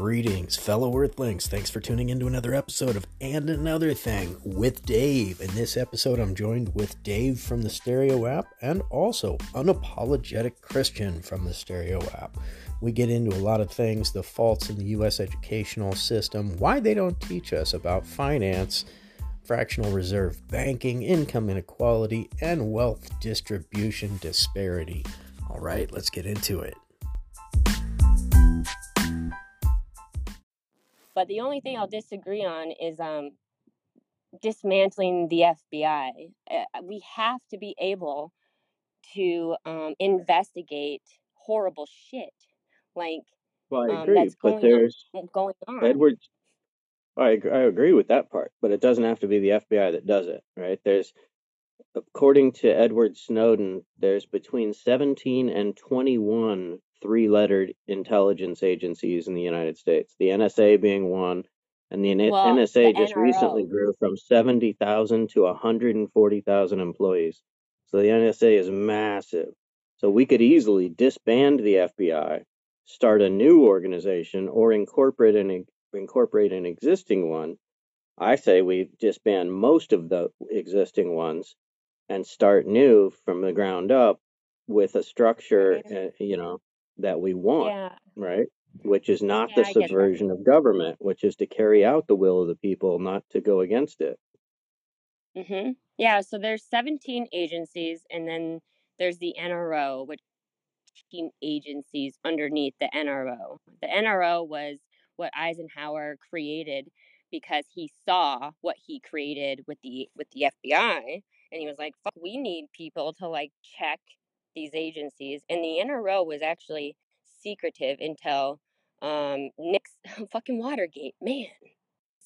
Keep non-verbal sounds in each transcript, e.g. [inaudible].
Greetings, fellow Earthlings. Thanks for tuning into another episode of And Another Thing with Dave. In this episode, I'm joined with Dave from the Stereo app and also Unapologetic Christian from the Stereo app. We get into a lot of things the faults in the U.S. educational system, why they don't teach us about finance, fractional reserve banking, income inequality, and wealth distribution disparity. All right, let's get into it. But the only thing I'll disagree on is um, dismantling the FBI. Uh, we have to be able to um, investigate horrible shit like Well, I um, agree, that's but going on. Going on. Edwards. I I agree with that part, but it doesn't have to be the FBI that does it, right? There's, according to Edward Snowden, there's between 17 and 21 three-lettered intelligence agencies in the United States. The NSA being one, and the Well, NSA the just recently grew from 70,000 to 140,000 employees. So the NSA is massive. So we could easily disband the FBI, start a new organization, or incorporate an incorporate an existing one. I say we disband most of the existing ones and start new from the ground up with a structure, uh, you know, that we want, Yeah. right? Which is not Yeah, the I get that. subversion of government, which is to carry out the will of the people, not to go against it. hmm Yeah. So there's 17 agencies, and then there's the NRO, which 18 agencies underneath the NRO. The NRO was what Eisenhower created because he saw what he created with the with the FBI, and he was like, "Fuck, we need people to like check these agencies." And the NRO was actually secretive until um Nix [laughs] fucking Watergate. Man,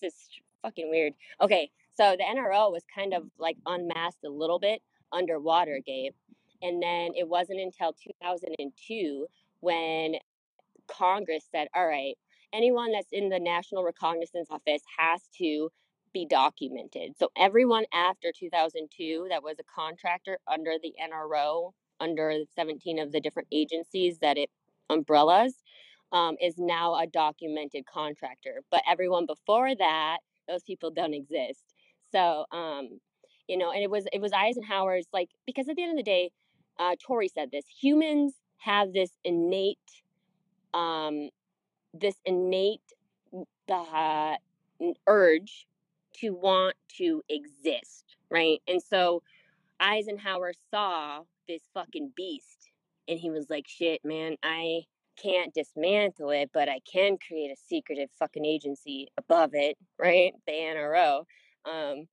this is fucking weird. Okay, so the NRO was kind of like unmasked a little bit under Watergate. And then it wasn't until 2002 when Congress said, all right, anyone that's in the National Reconnaissance Office has to be documented. So everyone after 2002 that was a contractor under the NRO, under 17 of the different agencies that it umbrellas, um, is now a documented contractor. But everyone before that, those people don't exist. So, um, you know, and it was it was Eisenhower's like because at the end of the day, uh, Tory said this: humans have this innate, um, this innate uh, urge to want to exist, right? And so Eisenhower saw this fucking beast and he was like, shit, man, I can't dismantle it, but I can create a secretive fucking agency above it, right? The NRO. Um,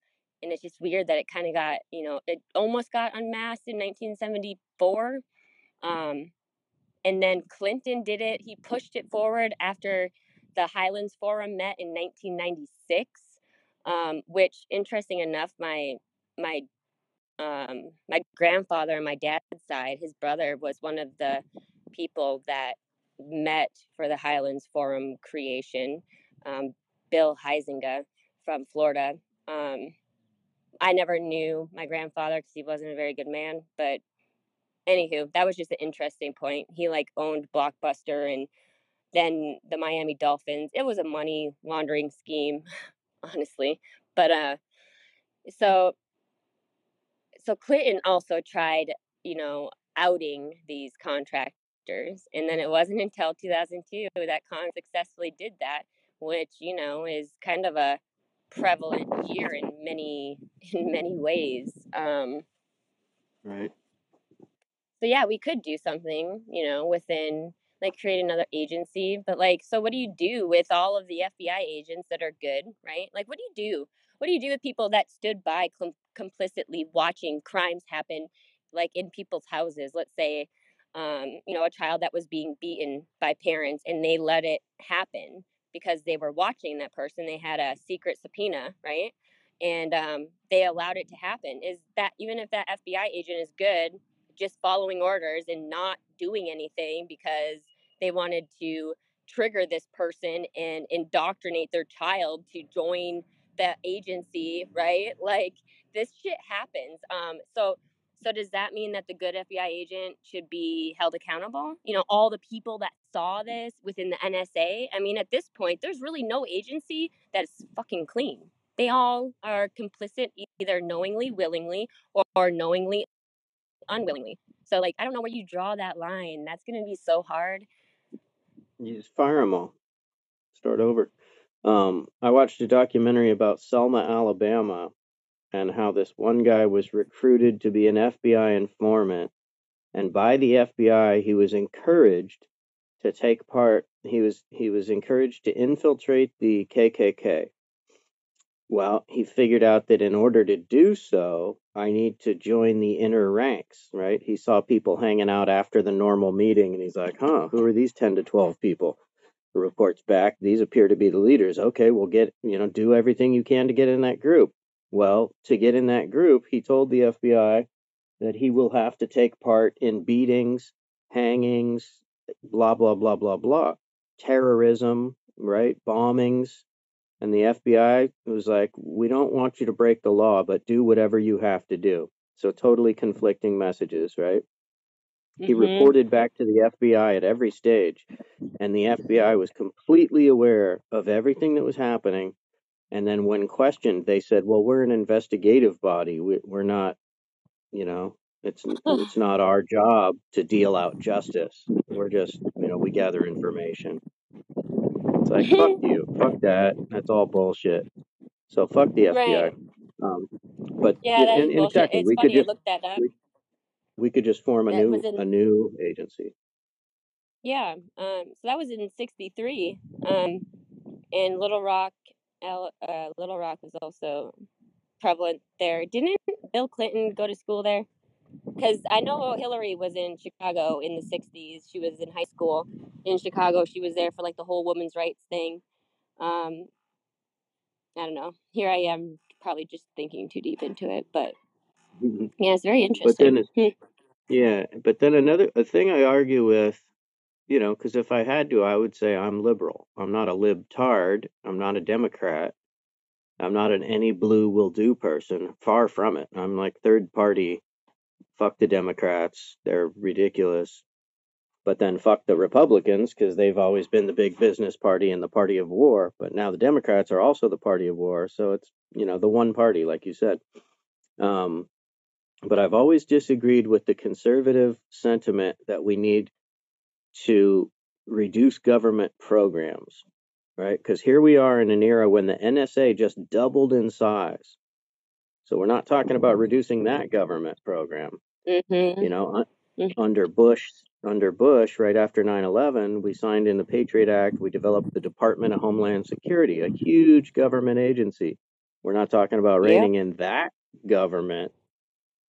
and it's just weird that it kind of got, you know, it almost got unmasked in 1974. Um, and then Clinton did it. He pushed it forward after the Highlands Forum met in 1996, um, which, interesting enough, my my um, my grandfather on my dad's side, his brother was one of the people that met for the Highlands Forum creation. Um, Bill Heisinger from Florida. Um, I never knew my grandfather because he wasn't a very good man, but anywho, that was just an interesting point. He like owned Blockbuster and then the Miami Dolphins. It was a money laundering scheme, [laughs] honestly. But uh so so Clinton also tried, you know, outing these contractors. And then it wasn't until 2002 that Con successfully did that, which, you know, is kind of a prevalent year in many [laughs] in many ways. Um Right. so yeah, we could do something, you know, within like create another agency. But like, so what do you do with all of the FBI agents that are good, right? Like, what do you do? What do you do with people that stood by com- complicitly watching crimes happen, like in people's houses? Let's say, um, you know, a child that was being beaten by parents and they let it happen because they were watching that person. They had a secret subpoena, right? And um, they allowed it to happen. Is that even if that FBI agent is good, just following orders and not doing anything because they wanted to trigger this person and indoctrinate their child to join the agency, right? Like this shit happens. Um, so So does that mean that the good FBI agent should be held accountable? You know, all the people that saw this within the NSA. I mean, at this point, there's really no agency that's fucking clean. They all are complicit either knowingly, willingly, or, or knowingly, unwillingly. So, like, I don't know where you draw that line. That's going to be so hard. You just fire them all. Start over. Um, I watched a documentary about Selma, Alabama, and how this one guy was recruited to be an FBI informant. And by the FBI, he was encouraged to take part. He was he was encouraged to infiltrate the KKK. Well, he figured out that in order to do so, I need to join the inner ranks, right? He saw people hanging out after the normal meeting and he's like, huh, who are these 10 to 12 people? The reports back, these appear to be the leaders. Okay, we'll get, you know, do everything you can to get in that group. Well, to get in that group, he told the FBI that he will have to take part in beatings, hangings, blah, blah, blah, blah, blah, terrorism, right? Bombings. And the FBI was like, we don't want you to break the law, but do whatever you have to do. So totally conflicting messages, right? He Mm-hmm. reported back to the FBI at every stage, and the FBI was completely aware of everything that was happening. And then, when questioned, they said, "Well, we're an investigative body. We, we're not, you know, it's it's [laughs] not our job to deal out justice. We're just, you know, we gather information." It's like, fuck you, fuck that. That's all bullshit. So fuck the FBI. right. Um, but Yeah, that and, exactly, It's we could funny you just looked that up. we, we could just form a That new in a new agency. Yeah, um, so that was in '63, um, and Little Rock, uh, Little Rock was also prevalent there. Didn't Bill Clinton go to school there? Because I know Hillary was in Chicago in the '60s. She was in high school in Chicago. She was there for like the whole women's rights thing. Um, I don't know. Here I am, probably just thinking too deep into it, but Mhm. yeah, it's very But then interesting. it's Hmm. yeah. But then another a thing I argue with, you know, because if I had to, I would say I'm liberal. I'm not a libtard. I'm not a Democrat. I'm not an any blue will do person. Far from it. I'm like third party. Fuck the Democrats. They're ridiculous. But then fuck the Republicans because they've always been the big business party and the party of war. But now the Democrats are also the party of war. So it's, you know, the one party, like you said. Um, but I've always disagreed with the conservative sentiment that we need to reduce government programs, right? Because here we are in an era when the NSA just doubled in size. So we're not talking about reducing that government program. Mm-hmm. You know, Mhm. under Bush, under Bush, right after 9/11, we signed in the Patriot Act. We developed the Department of Homeland Security, a huge government agency. We're not talking about reining in that government,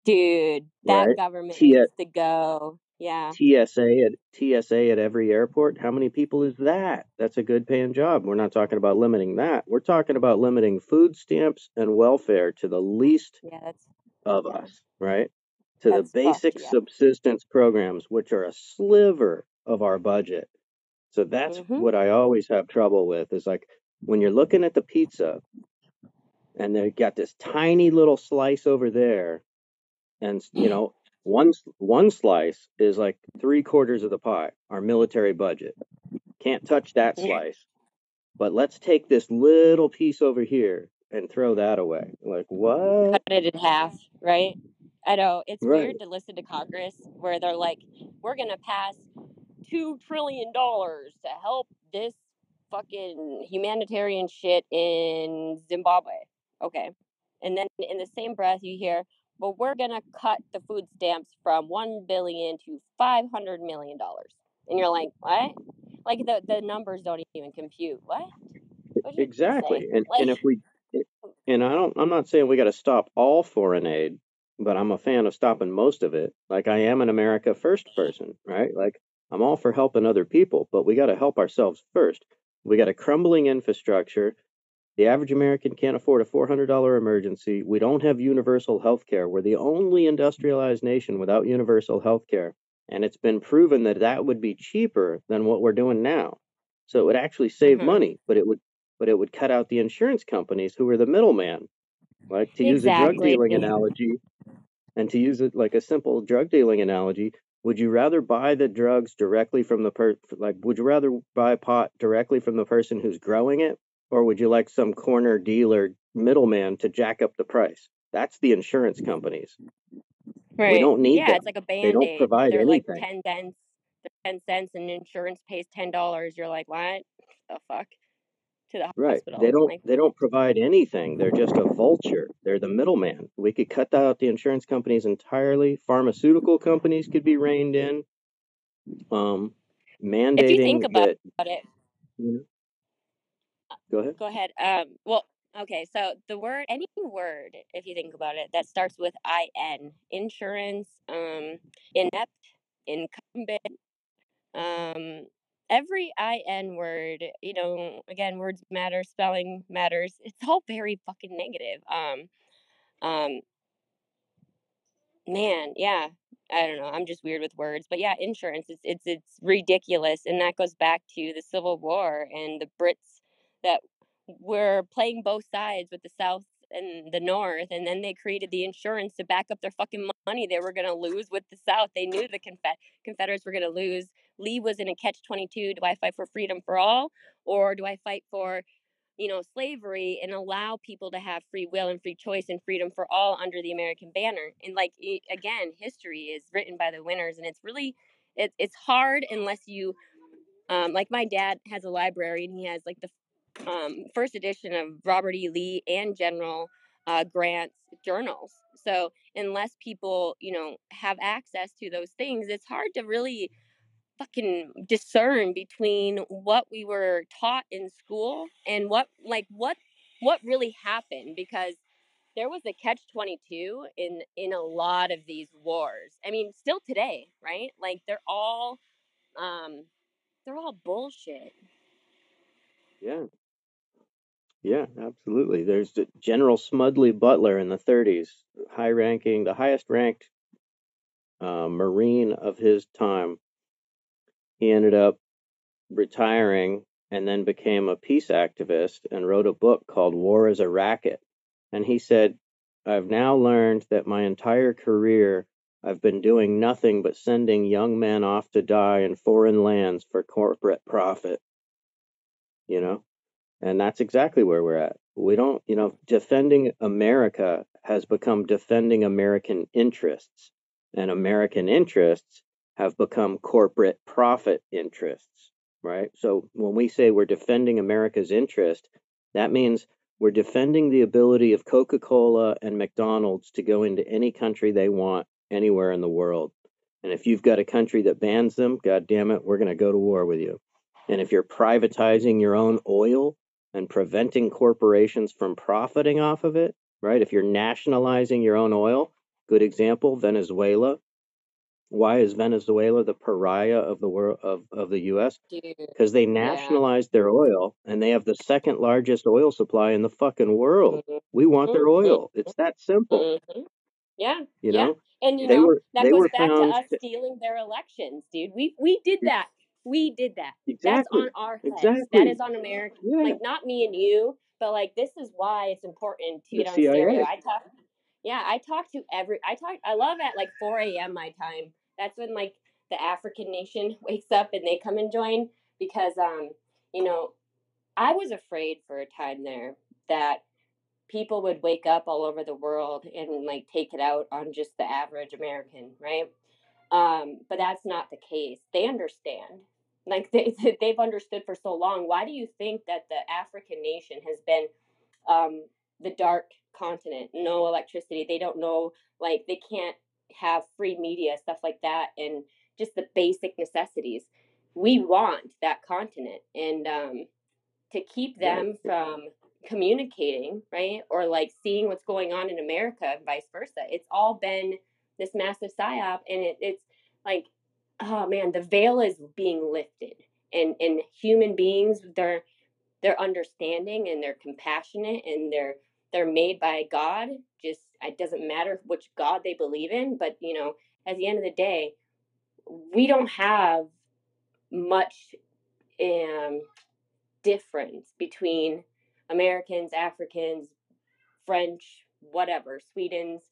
Dude, that right? government T- needs to go. Yeah. TSA at TSA at every airport. How many people is that? That's a good paying job. We're not talking about limiting that. We're talking about limiting food stamps and welfare to the least Yeah, of yeah, us, right? To the that's fucked. basic Yeah. subsistence programs, which are a sliver of our budget. So that's Mm-hmm. what I always have trouble with is like when you're looking at the pizza and they've got this tiny little slice over there and you know one one slice is like three quarters of the pie our military budget. Can't touch that slice. But let's take this little piece over here and throw that away. Like what? Cut it in half, right? I know it's right. weird to listen to Congress where they're like, "We're gonna pass two trillion dollars to help this fucking humanitarian shit in Zimbabwe." Okay, and then in the same breath you hear, "Well, we're gonna cut the food stamps from one billion to five hundred million dollars," and you're like, "What?" Like the the numbers don't even compute. What? What did you say? exactly and and if we and i don't i'm not saying we got to stop all foreign aid but i'm a fan of stopping most of it like i am an america first person right like i'm all for helping other people but we got to help ourselves first we got a crumbling infrastructure the average american can't afford a $400 emergency. We don't have universal health care. We're the only industrialized nation without universal health care. And it's been proven that that would be cheaper than what we're doing now. So it would actually save hmm money but it would but it would cut out the insurance companies who are the middleman. Like to use a drug dealing analogy And to use it like a simple drug dealing analogy, would you rather buy the drugs directly from the per like would you rather buy pot directly from the person who's growing it or would you like some corner dealer middleman to jack up the price? That's the insurance companies. Right. We don't need yeah, them. it's like a band aid. They band don't aid. provide They're like 10 cents. They're 10 cents and insurance pays $10. You're like, what the fuck? To the Right. hospital. They don't Like, they don't provide anything. They're just a vulture. They're the middleman. We could cut out the insurance companies entirely. Pharmaceutical companies could be reined in. Um mandating if you think about that it, you know, go ahead. go ahead. Um, well, okay, so the word, any word, if you think about it, that starts with IN, insurance, um, inept, incumbent, um, every IN word, you know, again, words matter, spelling matters. It's all very fucking negative. Um, um, man, yeah. I don't know. I'm just weird with words, but yeah, insurance. It's it's it's ridiculous, and that goes back to the Civil War and the Brits that were playing both sides with the South and the North, and then they created the insurance to back up their fucking money they were gonna lose with the South. They knew the Confed- Confederates were gonna lose. Lee was in a catch twenty two. Do I fight for freedom for all, or do I fight for you know, slavery and allow people to have free will and free choice and freedom for all under the American banner. And like again, history is written by the winners, and it's really it, it's hard unless you um, like my dad has a library and he has like the um, first edition of Robert E. Lee and General uh, Grant's journals. So unless people you know have access to those things, it's hard to really fucking discern between what we were taught in school and what like what what really happened because there was a catch 22 in in a lot of these wars i mean still today right like they're all um they're all bullshit Yeah. Yeah, absolutely. There's the General Smedley Butler in the 30s, high ranking, the highest ranked uh, Marine of his time. He ended up retiring and then became a peace activist and wrote a book called War is a Racket. And he said, I've now learned that my entire career I've been doing nothing but sending young men off to die in foreign lands for corporate profit, you know? And that's exactly where we're at. We don't, you know, defending America has become defending American interests, and American interests have become corporate profit interests, right? So when we say we're defending America's interest, that means we're defending the ability of Coca Cola and McDonald's to go into any country they want, anywhere in the world. And if you've got a country that bans them, God damn it, we're going to go to war with you. And if you're privatizing your own oil, and preventing corporations from profiting off of it, right? If you're nationalizing your own oil, good example, Venezuela. Why is Venezuela the pariah of the world of, of the US? Because they yeah nationalized their oil and they have the second largest oil supply in the fucking world. Mhm, We want their mhm, oil. It's that simple, mhm. yeah you yeah know? and you They know were that goes back to us stealing their elections dude we we did that we did that. That's on our heads. That exactly. is on america Yeah, like not me and you but like this is why it's important to get on stereo. I talk yeah i talk to every i talk i love at like 4 a.m my time. That's when like the african nation [laughs] wakes up and they come and join because um you know i was afraid for a time there that people would wake up all over the world and like take it out on just the average american right um but that's not the case. They understand. Like [laughs] they, they've understood for so long. Why do you think that the african nation has been um the dark continent? No electricity. They don't know like they can't have free media stuff like that and just the basic necessities. We want that continent and um to keep them from communicating, right? Or like seeing what's going on in America and vice versa. It's all been this massive psyop and it, it's like, oh man, the veil is being lifted. And and human beings, they're they're understanding and they're compassionate and they're they're made by God. Just it doesn't matter which God they believe in, but you know, at the end of the day, we don't have much um difference between Americans, Africans, French, whatever, Sweden's.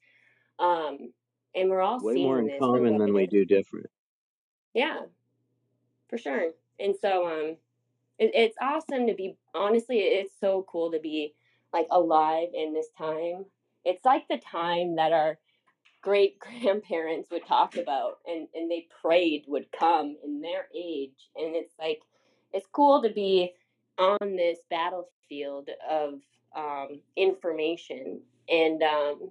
Um, and we're all Way more in common than we do different. Yeah, for sure. And so, um, it, it's awesome to be. Honestly, it's so cool to be like alive in this time. It's like the time that our great [laughs] grandparents would talk about and, and they prayed would come in their age. And it's like, it's cool to be on this battlefield of um, information and, um,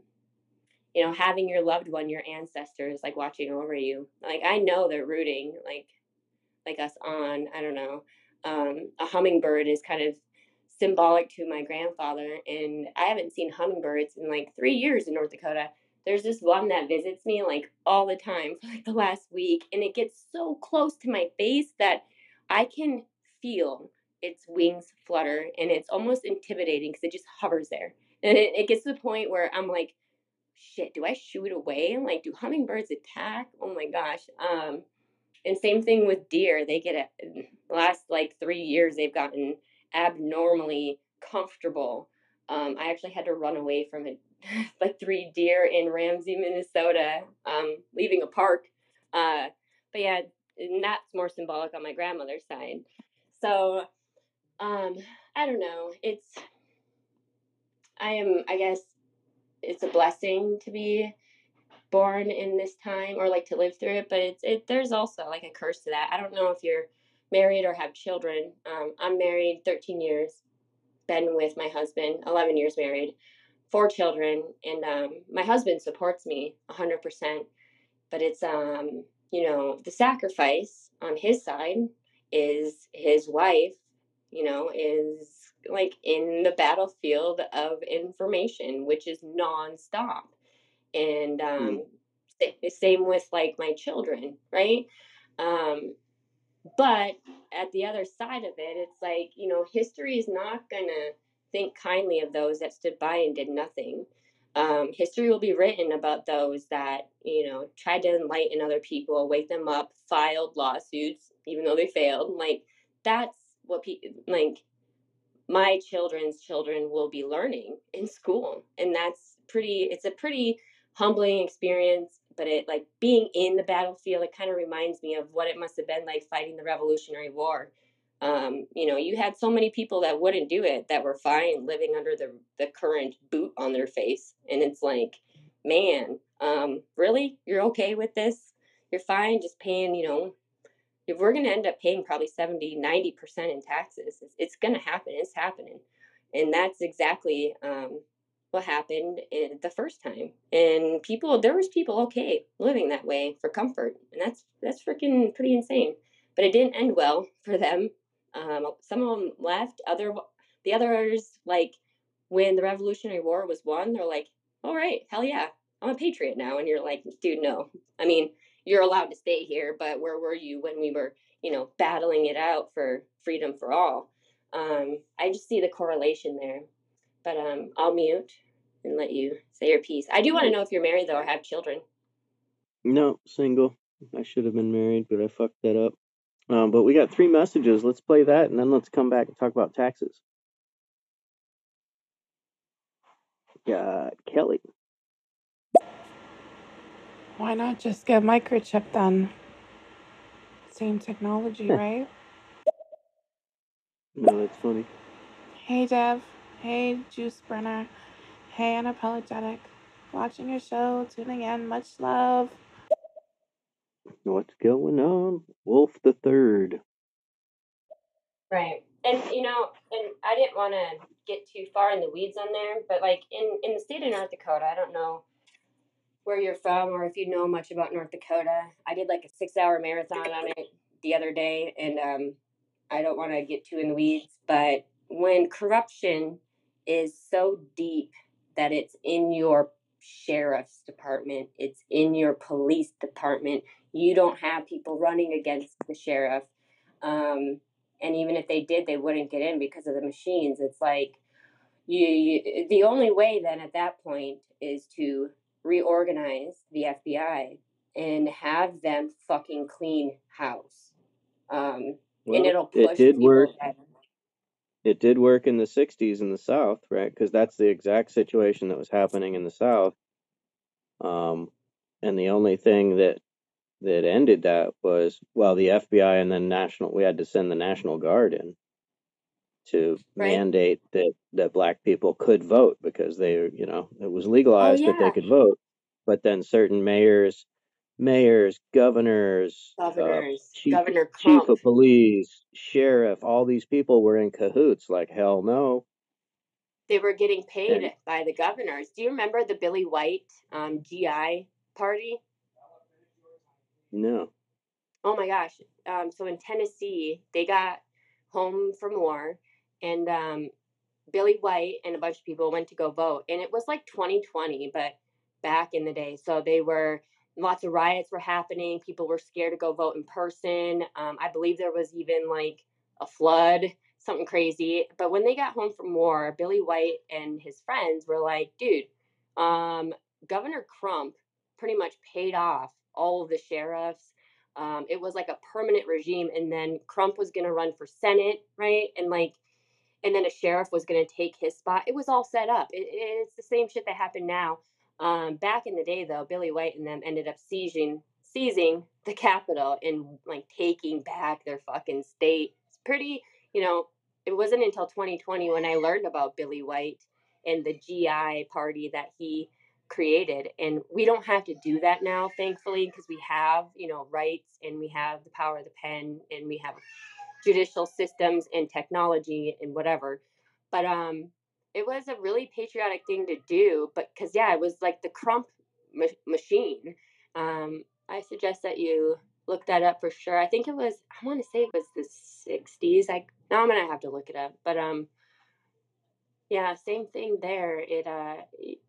you know, having your loved one, your ancestors, like watching over you. Like, I know they're rooting, like, like us on. I don't know. Um, a hummingbird is kind of symbolic to my grandfather, and I haven't seen hummingbirds in like three years in North Dakota there's this one that visits me like all the time [laughs] for like the last week and it gets so close to my face that i can feel its wings flutter and it's almost intimidating because it just hovers there and it, it, gets to the point where i'm like shit do i shoot away like do hummingbirds attack oh my gosh um and same thing with deer they get it the last like three years they've gotten abnormally comfortable um, i actually had to run away from it [laughs] like three deer in Ramsey, Minnesota, um, leaving a park. Uh, but yeah, and that's more symbolic on my grandmother's side. So, um, I don't know. It's, I am, I guess it's a blessing to be born in this time or like to live through it, but it's, it, there's also like a curse to that. I don't know if you're married or have children. Um, I'm married 13 years, been with my husband, 11 years married four children, and um, my husband supports me 100%. But it's, um, you know, the sacrifice on his side is his wife, you know, is like in the battlefield of information, which is nonstop. And um, mm. same with like my children, right? Um, but at the other side of it, it's like, you know, history is not going to think kindly of those that stood by and did nothing. Um, history will be written about those that, you know, tried to enlighten other people, wake them up, filed lawsuits, even though they failed. Like, that's what people, like, my children's children will be learning in school. And that's pretty, it's a pretty humbling experience. But it, like, being in the battlefield, it kind of reminds me of what it must have been like fighting the Revolutionary War um, you know, you had so many people that wouldn't do it that were fine living under the the current boot on their face, and it's like, man, um, really, you're okay with this? You're fine just paying, you know, if we're going to end up paying probably 70, 90% in taxes, it's, going to happen. It's happening. And that's exactly um, what happened the first time. And people, there was people okay living that way for comfort. And that's, that's freaking pretty insane. But it didn't end well [laughs] for them. Um, some of them left. Other the others like when the Revolutionary War was won, they're like, "All right, hell yeah, I'm a patriot now." And you're like, "Dude, no. I mean, you're allowed to stay here, but where were you when we were, you know, battling it out for freedom for all?" Um, I just see the correlation there. But um, I'll mute and let you say your piece. I do want to know if you're married though or have children. No, single. I should have been married, but I fucked that up. Um, but we got three messages. Let's play that, and then let's come back and talk about taxes. Got Kelly. Why not just get microchip then? Same technology, right? No, that's funny. Hey, Dev. Hey, Juice Brenner. Hey, Unapologetic. Watching your show, tuning in. Much love. What's going on? Wolf the Third. Right. And you know, and I didn't want to get too far in the weeds on there, but like in in the state of North Dakota, I don't know where you're from or if you know much about North Dakota. I did like a 6-hour marathon on it the other day and um I don't want to get too in the weeds, but when corruption is so deep that it's in your sheriff's department, it's in your police department, you don't have people running against the sheriff. Um, and even if they did, they wouldn't get in because of the machines. It's like you, you the only way then at that point is to reorganize the FBI and have them fucking clean house. Um, well, and it'll push it did work. It did work in the '60s in the South, right? Because that's the exact situation that was happening in the South. Um, and the only thing that that ended that was well the FBI and then national we had to send the National Guard in to Right. mandate that that black people could vote because they you know it was legalized that they Oh, could vote but then certain mayors mayors governors uh, chief, Governor chief of police sheriff all these people were in cahoots like hell no They were getting paid and by the governors. Do you remember the Billy White um, GI party? no Oh my gosh. Um, so in Tennessee, they got home from war, and um, Billy White and a bunch of people went to go vote. And it was like 2020, but back in the day. So they were, lots of riots were happening. People were scared to go vote in person. Um, I believe there was even like a flood, something crazy. But when they got home from war, Billy White and his friends were like, dude, um, Governor Crump pretty much paid off all of the sheriffs um, it was like a permanent regime, and then Crump was going to run for Senate, right? And like, and then a sheriff was going to take his spot. It was all set up. It, it's the same shit that happened now. Um, back in the day, though, Billy White and them ended up seizing seizing the capital and like taking back their fucking state. It's pretty, you know. It wasn't until 2020 when I learned about Billy White and the GI party that he created and we don't have to do that now thankfully because we have you know rights and we have the power of the pen and we have judicial systems and technology and whatever. But um it was a really patriotic thing to do but because yeah it was like the crump ma- machine. Um i suggest that you look that up for sure. I think it was i want to say it was the 60s like now i'm gonna have to look it up but um yeah same thing there. It uh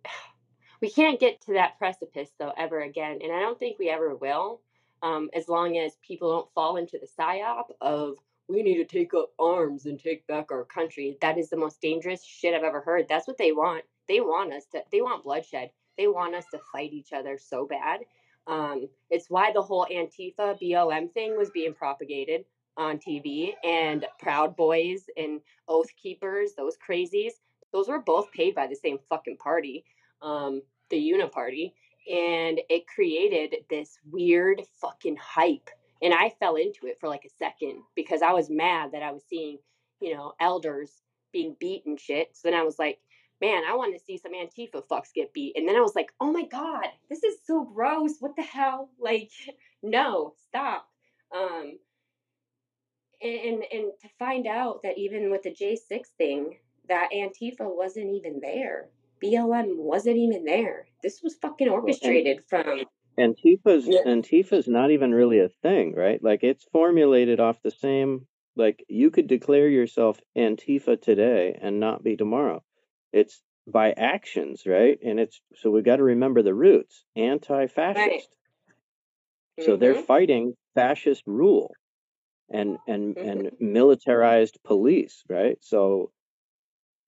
[sighs] we can't get to that precipice though ever again and i don't think we ever will um, as long as people don't fall into the psyop of we need to take up arms and take back our country. That is the most dangerous shit i've ever heard. That's what they want. They want us to they want bloodshed. They want us to fight each other so bad. Um, it's why the whole antifa blm thing was being propagated on tv and proud boys and oath keepers those crazies those were both paid by the same fucking party um, the Uniparty, and it created this weird fucking hype. And I fell into it for like a second because I was mad that I was seeing, you know, elders being beat and shit. So then I was like, man, I want to see some Antifa fucks get beat. And then I was like, oh my God, this is so gross. What the hell? [laughs] Like, no, stop. Um, and, and, and to find out that even with the J6 thing, that Antifa wasn't even there. BLM wasn't even there. This was fucking orchestrated from. Antifa's Yeah. Antifa's not even really a thing, right? Like it's formulated off the same like you could declare yourself Antifa today and not be tomorrow. It's by actions, right? And it's so we've got to remember the roots. Right. Anti-fascist. So they're Mm-hmm. fighting fascist rule and and Mm-hmm. and militarized police, right? So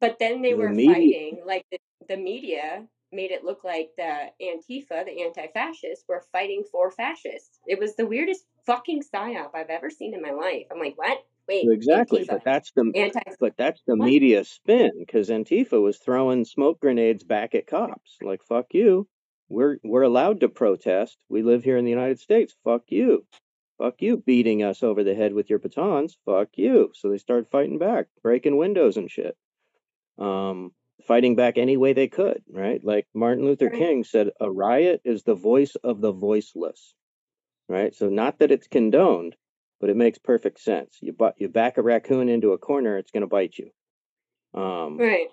But then they the were media fighting, like the, the media made it look like the Antifa, the anti fascists, were fighting for fascists. It was the weirdest fucking psyop I've ever seen in my life. I'm like, what? Wait, exactly, Antifa, but that's the anti but that's the what? media spin because Antifa was throwing smoke grenades back at cops. Like fuck you. We're we're allowed to protest. We live here in the United States. Fuck you. Fuck you beating us over the head with your batons. Fuck you. So they started fighting back, breaking windows and shit. Um fighting back any way they could, right? Like Martin Luther Right. King said a riot is the voice of the voiceless. Right? So not that it's condoned, but it makes perfect sense. You bu- you back a raccoon into a corner, it's going to bite you. Um Right.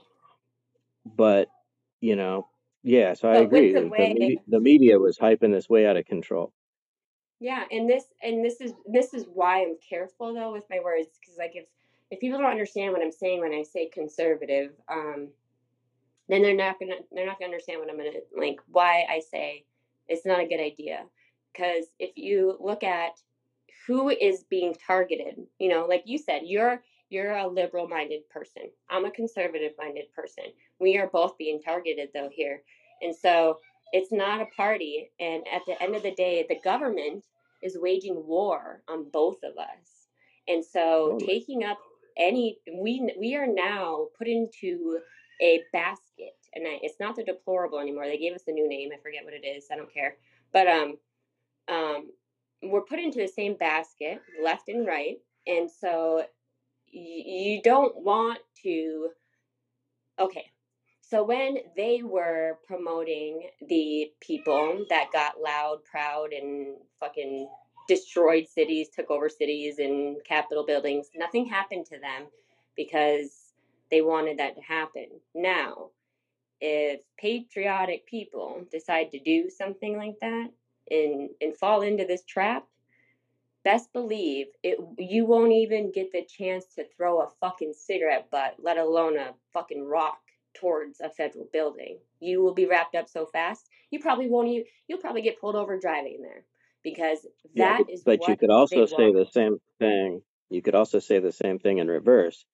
but you know, yeah, so I agree. the media, the media was hyping this way out of control. Yeah, and this and this is this is why I'm careful though with my words because like if if people don't understand what I'm saying when I say conservative, um, then they're not gonna they're not gonna understand what I'm gonna like why I say it's not a good idea. Because if you look at who is being targeted, you know, like you said, you're you're a liberal minded person. I'm a conservative minded person. We are both being targeted though here. And so it's not a party. And at the end of the day, the government is waging war on both of us. And so taking up any we we are now put into a basket and I, it's not the deplorable anymore. They gave us a new name. I forget what it is. I don't care. But um, um, we're put into the same basket, left and right, and so y- you don't want to. Okay, so when they were promoting the people that got loud, proud, and fucking destroyed cities, took over cities and capitol buildings, nothing happened to them because they wanted that to happen. Now, if patriotic people decide to do something like that and and fall into this trap, best believe it you won't even get the chance to throw a fucking cigarette butt, let alone a fucking rock towards a federal building. You will be wrapped up so fast, you probably won't even you'll probably get pulled over driving there because Yeah, that but, is but you could also say want. the same thing. You could also say the same thing in reverse.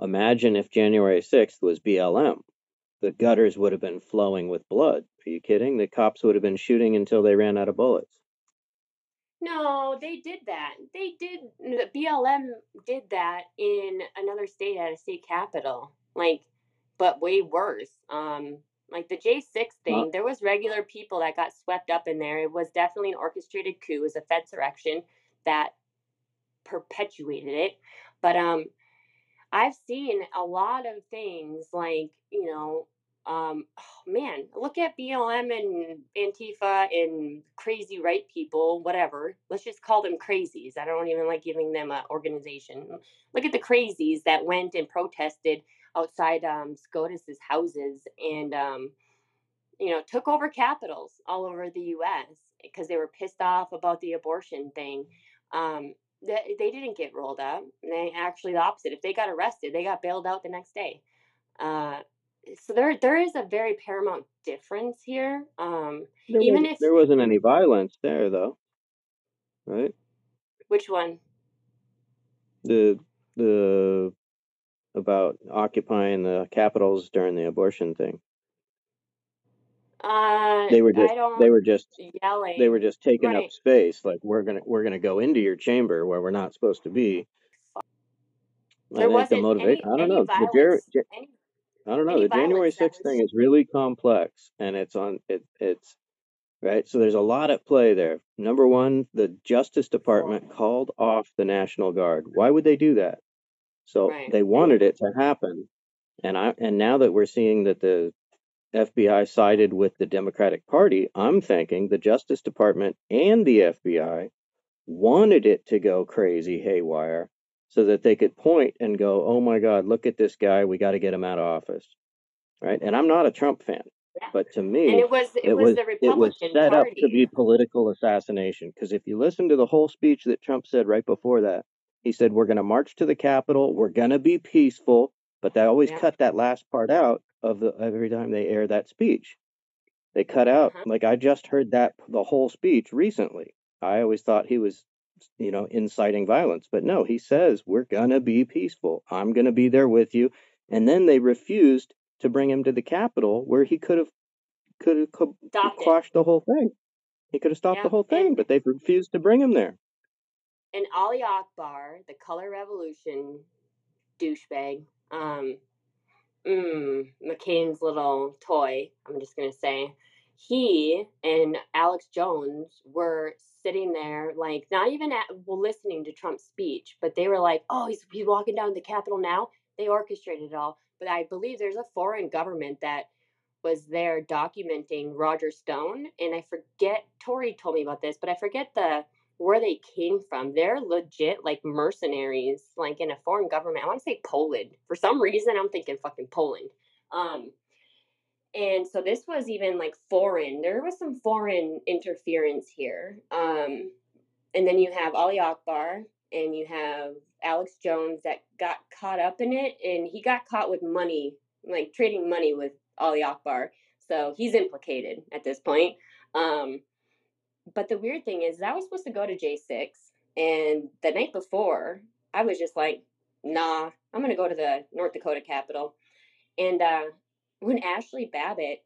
Imagine if January 6th was BLM. The gutters would have been flowing with blood. Are you kidding? The cops would have been shooting until they ran out of bullets. No, they did that. They did. the BLM did that in another state at a state capital. Like, but way worse. Um, like the J six Well, thing, there was regular people that got swept up in there. It was definitely an orchestrated coup. It was a Fedsurrection that perpetuated it. But um, I've seen a lot of things like, you know, um, oh [sighs] man, look at BLM and Antifa and crazy right people, whatever. Let's just call them crazies. I don't even like giving them an organization. Look at the crazies that went and protested outside um, SCOTUS's houses and, um, you know, took over capitals all over the U.S. because they were pissed off about the abortion thing. Um, they, they didn't get rolled up. They actually the opposite. If they got arrested, they got bailed out the next day. Uh, so there there is a very paramount difference here. Um, there even if there wasn't any violence there though, right? which one? The the about occupying the capitals during the abortion thing. Uh, They were just they were just they were just taking up space. Like we're gonna we're gonna go into your chamber where we're not supposed to be. I There think wasn't motivate. any I don't know. The Jar- violence. Ja- Any I don't know. The January violence that 6th thing is really complex and it's on it it's right. So there's a lot at play there. Number one, the Justice Department for called off the National Guard. Why would they do that? So right. they wanted it to happen. And I and now that we're seeing that the FBI sided with the Democratic Party, I'm thinking the Justice Department and the FBI wanted it to go crazy haywire so that they could point and go, "Oh my God, look at this guy. We got to get him out of office." Right? And I'm not a Trump fan, yeah. but to And me, it was it it was was the it was Republican set up to be political assassination. Because if you listen to the whole speech that Trump said right before that, he said, "We're going to march to the Capitol. We're going to be peaceful." But they always Yeah. cut that last part out of the every time they air that speech. They cut out Uh-huh. like I just heard that the whole speech recently. I always thought he was, you know, inciting violence, but no, he says we're gonna be peaceful. I'm gonna be there with you. And then they refused to bring him to the Capitol, where he could have could have it. quashed the whole thing. He could have stopped Yeah. the whole thing, And but they've refused to bring him there. and Ali Akbar, the color revolution douchebag, um, mm, McCain's little toy, I'm just going to say, he and Alex Jones were sitting there, like, not even at, well, listening to Trump's speech, but they were like, oh, he's, he's walking down the Capitol now. They orchestrated it all. But I believe there's a foreign government that was there documenting Roger Stone. And I forget, Tori told me about this, but I forget the where they came from. They're legit like mercenaries, like in a foreign government. I want to say Poland. For some reason, I'm thinking fucking Poland. Um, and so this was even like foreign. There was some foreign interference here. Um, and then you have Ali Akbar and you have Alex Jones that got caught up in it, and he got caught with money, like trading money with Ali Akbar. So he's implicated at this point. Um, but the weird thing is, I was supposed to go to J6, and the night before, I was just like, nah, I'm going to go to the North Dakota Capitol. And uh, when Ashley Babbitt,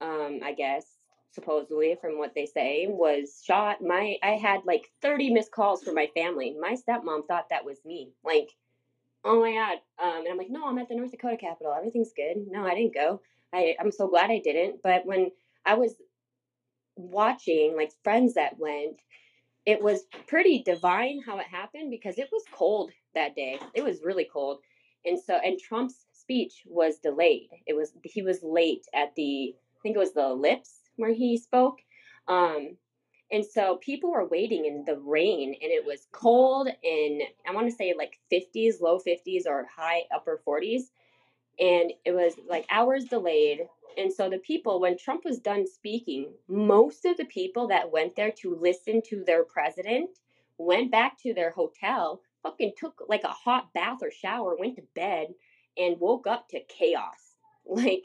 um, I guess, supposedly from what they say, was shot, my I had like 30 missed calls from my family. My stepmom thought that was me. Like, oh my God. Um, and I'm like, no, I'm at the North Dakota Capitol. Everything's good. No, I didn't go. I, I'm so glad I didn't. But when I was watching, like friends that went, it was pretty divine how it happened because it was cold that day. It was really cold. And so, and Trump's speech was delayed. It was, he was late at the, I think it was the Ellipse where he spoke. Um, and so people were waiting in the rain and it was cold and I want to say like 50s, low 50s or high upper 40s. And it was like hours delayed. And so the people, when Trump was done speaking, most of the people that went there to listen to their president went back to their hotel, fucking took like a hot bath or shower, went to bed, and woke up to chaos. [laughs] Like,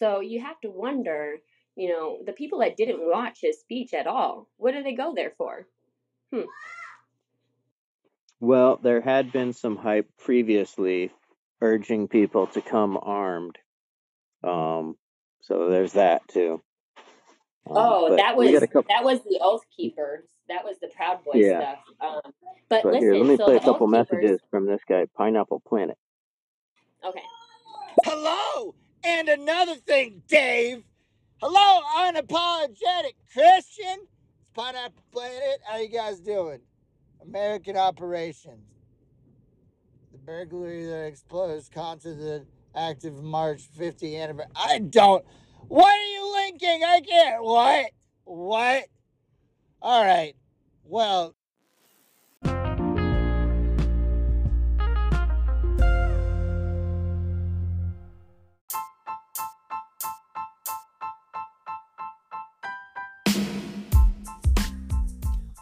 so you have to wonder, you know, the people that didn't watch his speech at all, what did they go there for? Hmm. Well, there had been some hype previously urging people to come armed. Um, so there's that too. Um, oh, that was couple... that was the Oath Keepers. That was the Proud Boy yeah. stuff. Um, but, but listen, here, let me so play a couple messages from this guy, Pineapple Planet. Okay. Hello, and another thing, Dave. Hello, unapologetic Christian. It's Pineapple Planet. How you guys doing? American operations. Burglary that explodes constituted active March 50 anniversary. I don't. What are you linking? I can't. What? What? All right. Well,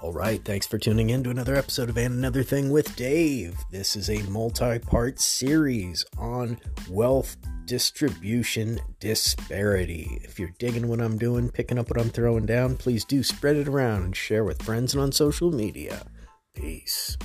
All right, thanks for tuning in to another episode of And Another Thing with Dave. This is a multi part series on wealth distribution disparity. If you're digging what I'm doing, picking up what I'm throwing down, please do spread it around and share with friends and on social media. Peace.